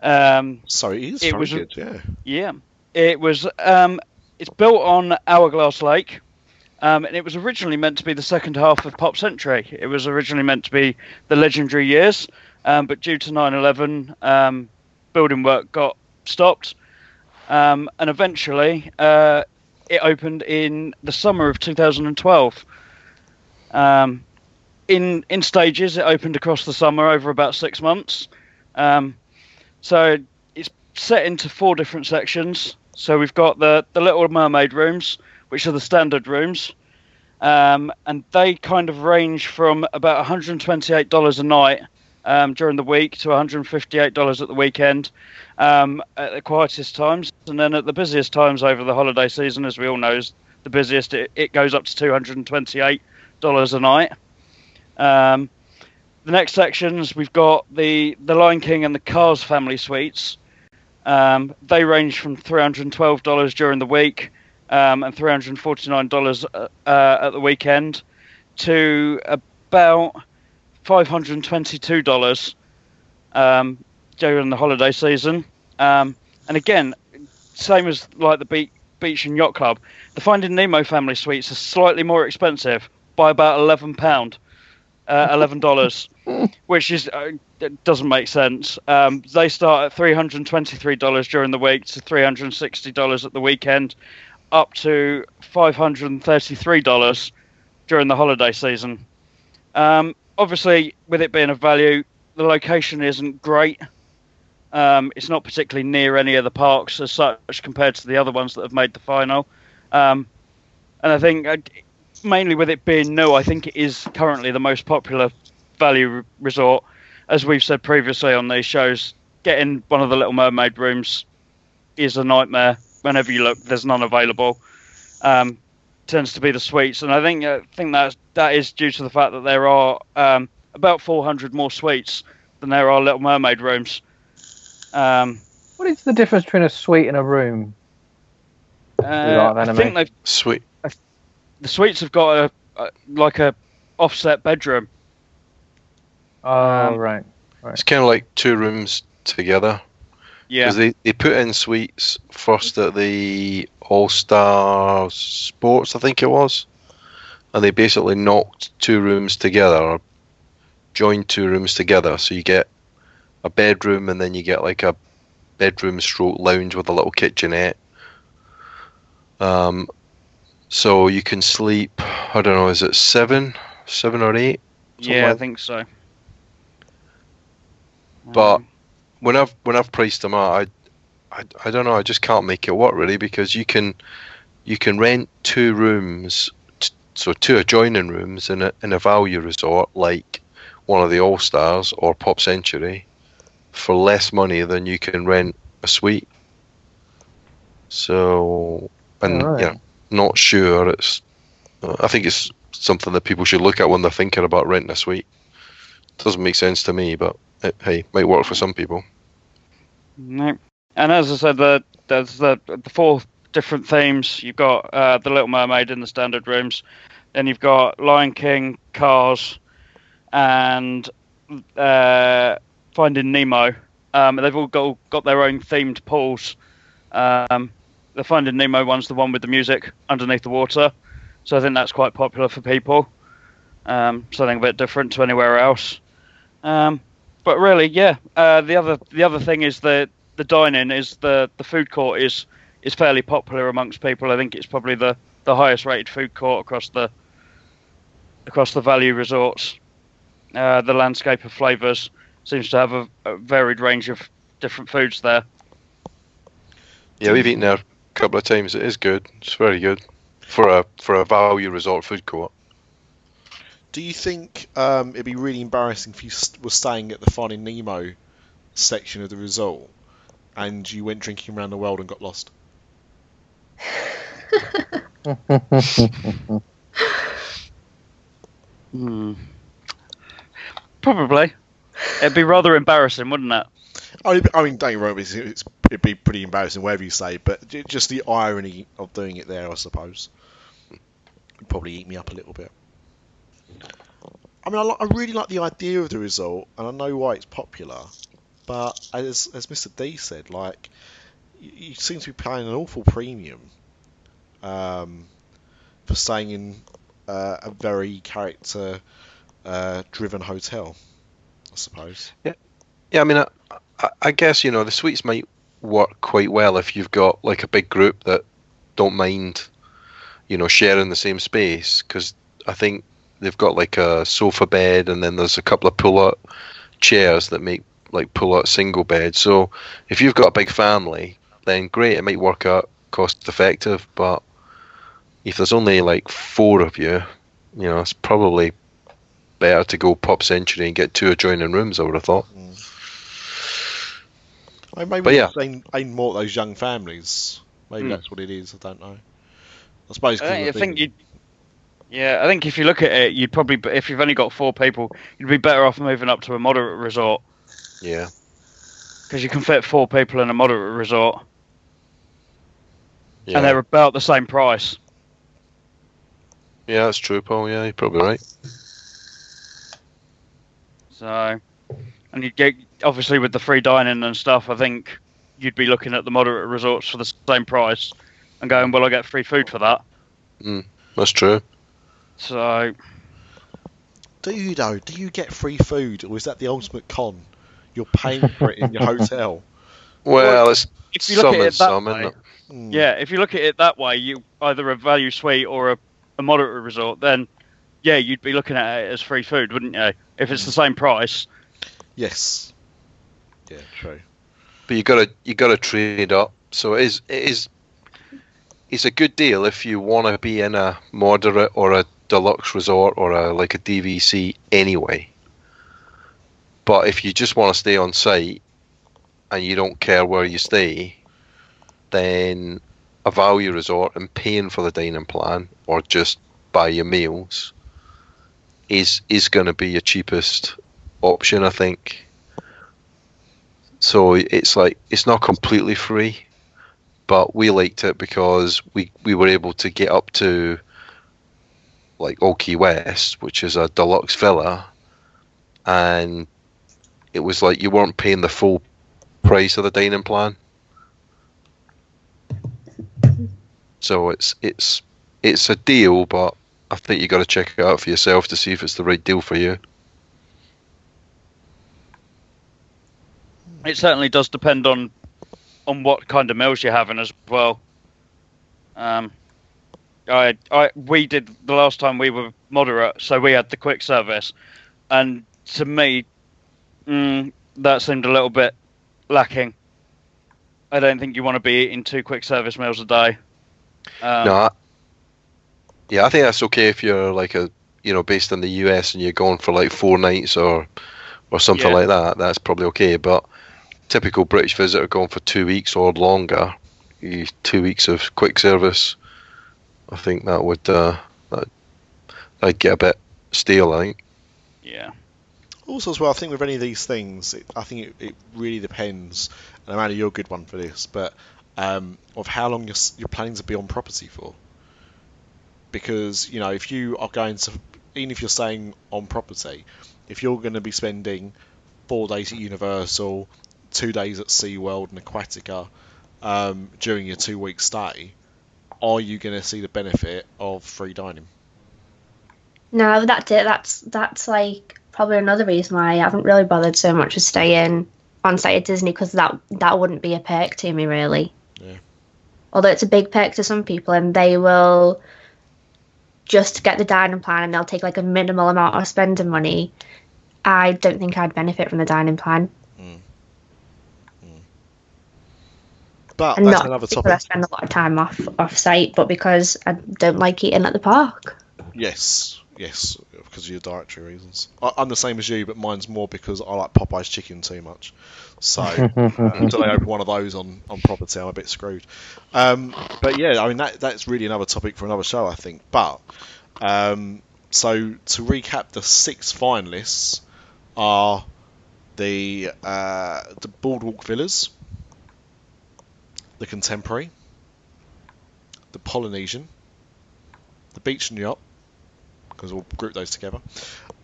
Um, So it is It was good, yeah. yeah, it was. Um, it's built on Hourglass Lake, um, and it was originally meant to be the second half of Pop Century. It was originally meant to be the legendary years, um, but due to 9/11, um, building work got stopped, um, and eventually uh, it opened in the summer of 2012. Um, in in stages, it opened across the summer over about six months. Um, so it's set into four different sections. So we've got the the Little Mermaid rooms, which are the standard rooms, um, and they kind of range from about 128 dollars a night um, during the week to 158 dollars at the weekend um, at the quietest times, and then at the busiest times over the holiday season, as we all know, is the busiest. It, it goes up to 228 dollars a night. Um, the next sections we've got the the Lion King and the Cars family suites. Um, they range from three hundred and twelve dollars during the week um, and three hundred and forty nine dollars uh, uh, at the weekend to about five hundred and twenty two dollars um, during the holiday season. Um, and again, same as like the beach, beach and yacht club, the Finding Nemo family suites are slightly more expensive by about eleven pound, uh, eleven dollars, which is uh, doesn't make sense. Um, they start at three hundred and twenty three dollars during the week to three hundred and sixty dollars at the weekend, up to five hundred and thirty three dollars during the holiday season. Um, obviously, with it being a value, the location isn't great. Um, it's not particularly near any of the parks as such compared to the other ones that have made the final. Um, and I think, uh, mainly with it being new, I think it is currently the most popular value re- resort. As we've said previously on these shows, getting one of the Little Mermaid rooms is a nightmare. Whenever you look, there's none available. Um, tends to be the suites, and I think I think that that is due to the fact that there are um, about 400 more suites than there are Little Mermaid rooms. Um, What is the difference between a suite and a room? uh, I think they've Sweet. the suites have got a, a like a offset bedroom. Oh, Um, right. It's kind of like two rooms together. Yeah, Because they, they put in suites first at the All Star Sports, I think it was. And they basically knocked two rooms together, or joined two rooms together. So you get a bedroom and then you get like a bedroom stroke lounge with a little kitchenette. Um, so you can sleep, I don't know, is it seven? Seven or eight? yeah, I think so. But- Um, when I've when I've priced them out, I, I I don't know. I just can't make it work really because you can you can rent two rooms, t- so two adjoining rooms in a in a value resort like one of the All Stars or Pop Century for less money than you can rent a suite. So and you know, not sure. It's I think it's something that people should look at when they're thinking about renting a suite. Doesn't make sense to me, but it, hey, might work for some people. No. And as I said, the, there's the the four different themes. You've got uh, the Little Mermaid in the standard rooms, then you've got Lion King, Cars, and uh, Finding Nemo. Um, they've all got got their own themed pools. Um, the Finding Nemo one's the one with the music underneath the water, so I think that's quite popular for people. Um, something a bit different to anywhere else. Um, but really, yeah. Uh, the other the other thing is that the dining is the the food court is is fairly popular amongst people. I think it's probably the, the highest rated food court across the across the value resorts. Uh, the landscape of flavors seems to have a, a varied range of different foods there. Yeah, we've eaten there a couple of times. It is good. It's very good for a for a value resort food court. Do you think um, it'd be really embarrassing if you st- were staying at the Finding Nemo section of the resort and you went drinking around the world and got lost? Hmm. Probably. It'd be rather embarrassing, wouldn't it? I mean, don't get me wrong, it's, it's, it'd be pretty embarrassing wherever you say, but just the irony of doing it there, I suppose, would probably eat me up a little bit. I mean, I, I really like the idea of the resort, and I know why it's popular, but as as Mr. D said, like, you, you seem to be paying an awful premium um, for staying in uh, a very character uh, driven hotel, I suppose. Yeah, I mean, I, I, I guess you know the suites might work quite well if you've got like a big group that don't mind, you know, sharing the same space. Because I think they've got like a sofa bed, and then there's a couple of pull-out chairs that make like pull-out single beds. So if you've got a big family, then great, it might work out cost-effective. But if there's only like four of you, you know, it's probably better to go Pop Century and get two adjoining rooms. I would have thought. I mean, maybe But yeah. aim, aim more at those young families. Maybe Hmm. that's what it is. I don't know. I suppose. 'cause I, of think thing- you. Yeah, I think if you look at it, you'd probably if you've only got four people, you'd be better off moving up to a moderate resort Yeah. because you can fit four people in a moderate resort, Yeah. and they're about the same price. yeah, that's true, Paul. Yeah, you're probably right. So, and you'd get obviously with the free dining and stuff. I think you'd be looking at the moderate resorts for the same price, and going, well, I get free food for that. Mm, that's true. So, Do you though? Do you get free food, or is that the ultimate con? You're paying for it in your hotel. Well, it's if you look some at and it that some, way, isn't it? Hmm. Yeah, if you look at it that way, you either a value suite or a, a moderate resort, then yeah, you'd be looking at it as free food, wouldn't you? If it's the same price. Yes. Yeah. True. But you gotta you gotta trade up. So it is it is it's a good deal if you want to be in a moderate or a deluxe resort or a like a DVC anyway. But if you just want to stay on site and you don't care where you stay, then a value resort and paying for the dining plan or just buy your meals is is going to be your cheapest option, I think. So it's like it's not completely free, but we liked it because we we were able to get up to like Old Key West, which is a deluxe villa, and it was like you weren't paying the full price of the dining plan. So it's it's it's a deal, but I think you got to check it out for yourself to see if it's the right deal for you. It certainly does depend on on what kind of meals you're having as well. Um, I, I, we did the last time we were moderate, so we had the quick service, and to me, mm, that seemed a little bit lacking. I don't think you want to be eating two quick service meals a day. Um, no, I, yeah, I think that's okay if you're like a you know based in the US and you're going for like four nights or or something Yeah. like that. That's probably okay, but typical British visitor going for two weeks or longer, two weeks of quick service. I think that would uh, that, that'd get a bit stale. I think. yeah. Also, as well, I think with any of these things, it, I think it, it really depends. And Amanda, you're a good one for this, but um, of how long you're, you're planning to be on property for. Because you know, if you are going to, even if you're staying on property, if you're going to be spending four days at Universal, two days at SeaWorld and Aquatica um, during your two-week stay, are you going to see the benefit of free dining? No, that's it. That's that's like probably another reason why I haven't really bothered so much with staying on site at Disney because that that wouldn't be a perk to me really. Yeah. Although it's a big perk to some people, and they will just get the dining plan and they'll take like a minimal amount of spending money. I don't think I'd benefit from the dining plan. But And that's not another topic. I spend a lot of time off off site, but because I don't like eating at the park. Yes, yes, because of your dietary reasons. I, I'm the same as you, but mine's more because I like Popeye's chicken too much. So uh, until I open one of those on, on property, I'm a bit screwed. Um, but yeah, I mean that that's really another topic for another show, I think. But um, so to recap, the six finalists are the uh, the Boardwalk Villas, the Contemporary, the Polynesian, the Beach and Yacht, because we'll group those together,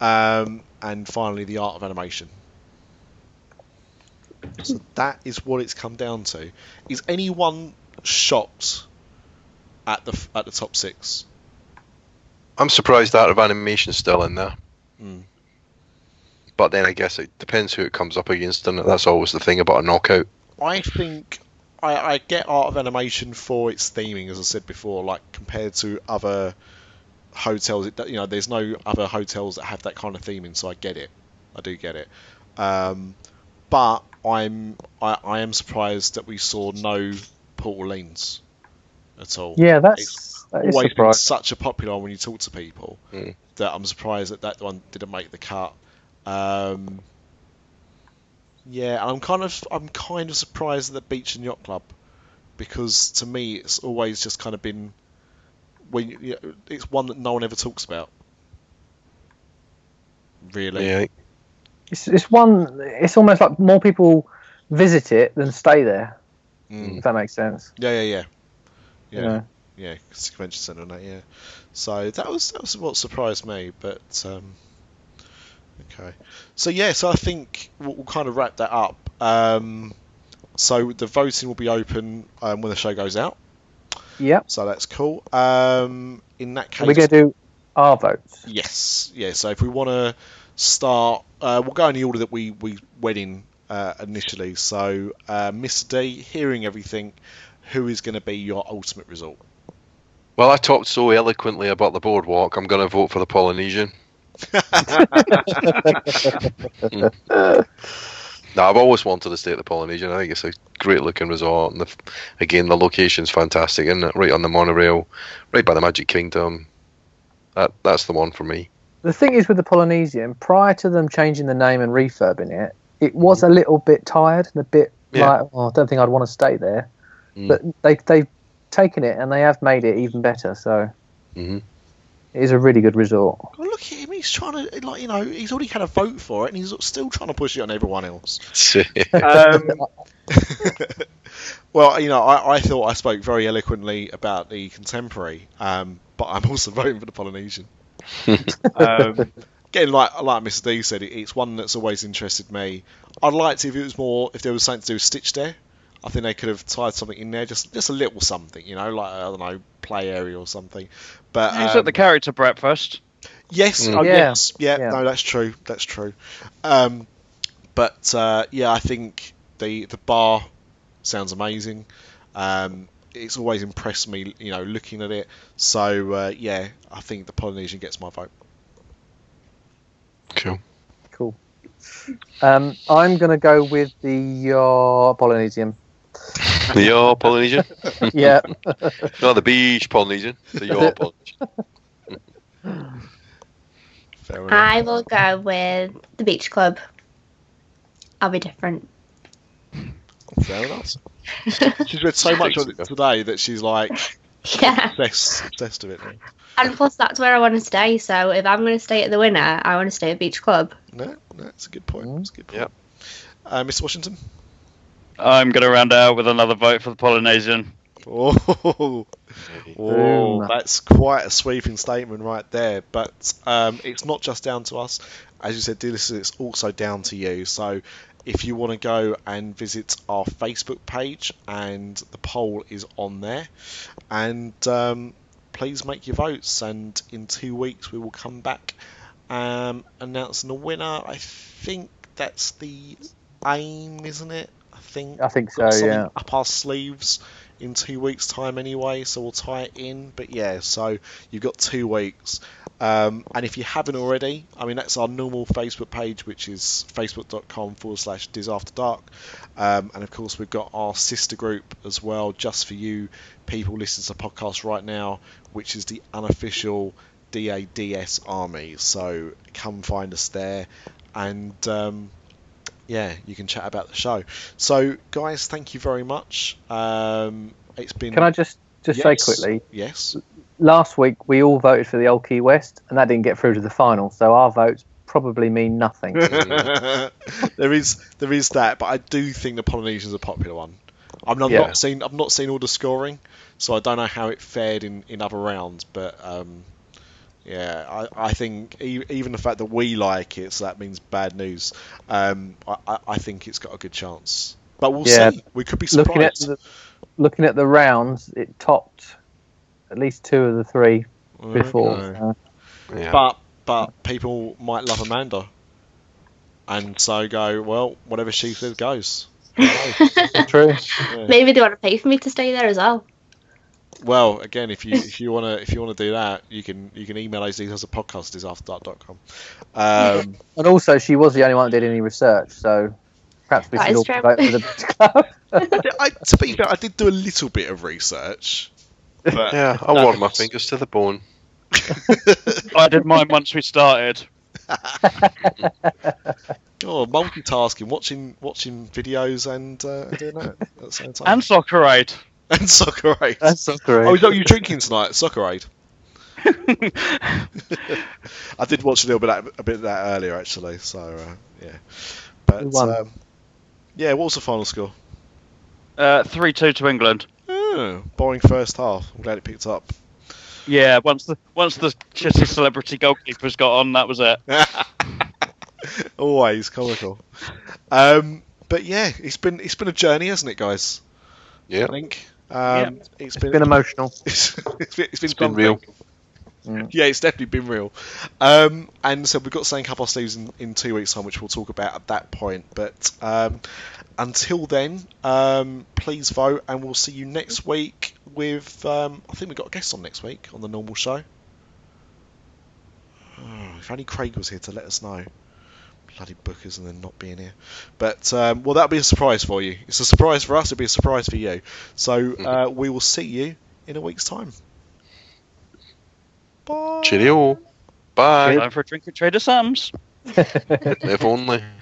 um, and finally the Art of Animation. So that is what it's come down to. Is anyone shocked at the at the top six? I'm surprised Art of Animation's still in there. Mm. But then I guess it depends who it comes up against, and that's always the thing about a knockout. I think I, I get Art of Animation for its theming, as I said before. Like compared to other hotels, it, you know, there's no other hotels that have that kind of theming, so I get it. I do get it. Um, but I'm I, I am surprised that we saw no Port Orleans at all. Yeah, It's that's that is always been such a popular one when you talk to people Mm. that I'm surprised that that one didn't make the cut. Um, yeah, I'm kind of I'm kind of surprised at the Beach and Yacht Club because to me it's always just kind of been when you, you know, it's one that no one ever talks about. Really? Yeah, It's, it's one. It's almost like more people visit it than stay there. Mm. If that makes sense. Yeah, yeah, yeah. Yeah. You know? Yeah, it's a convention centre and that, yeah. So that was that was what surprised me, but um, okay. So yeah, so I think we'll, we'll kind of wrap that up. Um, so the voting will be open um, when the show goes out, Yep. so that's cool. Um, in that case, We're going to do our votes. Yes, yeah. So if we want to start, uh, we'll go in the order that we we went in uh, initially. So, uh, Mr. D, hearing everything, who is going to be your ultimate result? Well, I talked so eloquently about the boardwalk. I'm going to vote for the Polynesian. No, I've always wanted to stay at the Polynesian. I think it's a great looking resort, and the, again, the location's fantastic, isn't it? Right on the monorail, right by the Magic Kingdom. That that's the one for me. The thing is with the Polynesian, prior to them changing the name and refurbing it, it was a little bit tired and a bit Yeah. like, oh, I don't think I'd want to stay there. Mm. But they they've taken it and they have made it even better. So hmm It is a really good resort. Well, look at him. He's trying to, like, you know, he's already had a vote for it, and he's still trying to push it on everyone else. Um, well, you know, I, I thought I spoke very eloquently about the contemporary, um, but I'm also voting for the Polynesian. um, again, like like Mr. D said, it, it's one that's always interested me. I'd like to if it was more if there was something to do with Stitch there. I think they could have tied something in there, just just a little something, you know, like I don't know, play area or something. But He's um, at the character breakfast. Yes, Mm. oh, Yeah. yes, yeah, Yeah. no, that's true, that's true. Um, but uh, yeah, I think the the bar sounds amazing. Um, it's always impressed me, you know, looking at it. So uh, yeah, I think the Polynesian gets my vote. cool. Cool. Um, I'm going to go with the uh, Polynesian. The your Polynesian? Yeah. No, the beach Polynesian. The your Polynesian. Fair enough. I will go with the beach club. I'll be different. Fair enough. She's read so much of it today that she's like Yeah. obsessed, obsessed with it. Now. And plus, that's where I want to stay. So if I'm going to stay at the winner, I want to stay at Beach Club. No, no, that's a good point. That's a good point. Yep. Uh, Mr. Washington. I'm going to round out with another vote for the Polynesian. Oh, oh, that's quite a sweeping statement right there. But um, it's not just down to us. As you said, dear listeners, it's also down to you. So if you want to go and visit our Facebook page, and the poll is on there, and um, please make your votes. And in two weeks, we will come back um, announcing the winner. I think that's the aim, isn't it? I think I think so, yeah. up our sleeves in two weeks' time anyway, so we'll tie it in. But yeah, so you've got two weeks. Um, and if you haven't already, I mean, that's our normal Facebook page, which is facebook.com forward slash Dis After Dark. Um, and of course, we've got our sister group as well, just for you people listening to the podcast right now, which is the unofficial DADS Army. So come find us there. And um, yeah, you can chat about the show. So, guys, thank you very much. Um, it's been. Can I just, just say quickly? Yes. Last week, we all voted for the Old Key West, and that didn't get through to the final. So our votes probably mean nothing. there is there is that, but I do think the Polynesian's a popular one. I'm not, Yeah. not seen I've not seen all the scoring, so I don't know how it fared in, in other rounds. But um, yeah, I, I think e- even the fact that we like it, so that means bad news. Um, I, I, I think it's got a good chance, but we'll Yeah. see. We could be looking at surprised. the, looking at the rounds, it topped at least two of the three before. Okay. so- Yeah. But but people might love Amanda, and so go well. Whatever she says goes. Who? True. Yeah. Maybe they want to pay for me to stay there as well. Well, again, if you if you wanna if you wanna do that, you can you can email those details at podcastdisafterdark.com. Um, And also, she was the only one that did any research, so perhaps we That should is all true. vote for the club. I, to be fair, I did do a little bit of research. But yeah, I wore my fingers to the bone. I did mine once we started. oh, multitasking, watching watching videos and uh, doing that at the same time. And Soccer Aid. And soccer aid. That's so correct. Oh, is that what you're drinking tonight? Soccer aid. I did watch a little bit of that, a bit of that earlier actually. So uh, yeah, but um, yeah, what was the final score? Uh, 3 2 to England. Oh, boring first half. I'm glad it picked up. Yeah, once the once the shitty celebrity goalkeepers got on, that was it. Always comical. Um, but yeah, it's been it's been a journey, hasn't it, guys? Yeah. I think um, it's it's been, been emotional. it's, it's been, it's been It's been real. Mm. Yeah, it's definitely been real. Um, and so we've got something up our sleeves in, in two weeks' time, which we'll talk about at that point. But um, until then, um, please vote, and we'll see you next week with. Um, I think we've got a guest on next week on the normal show. Oh, if only Craig was here to let us know. Bloody bookers and then not being here. But, um, well, that'll be a surprise for you. It's a surprise for us, it'll be a surprise for you. So uh, we will see you in a week's time. Bye. Cheerio. Bye. Time for a drink at Trader Sam's. if only.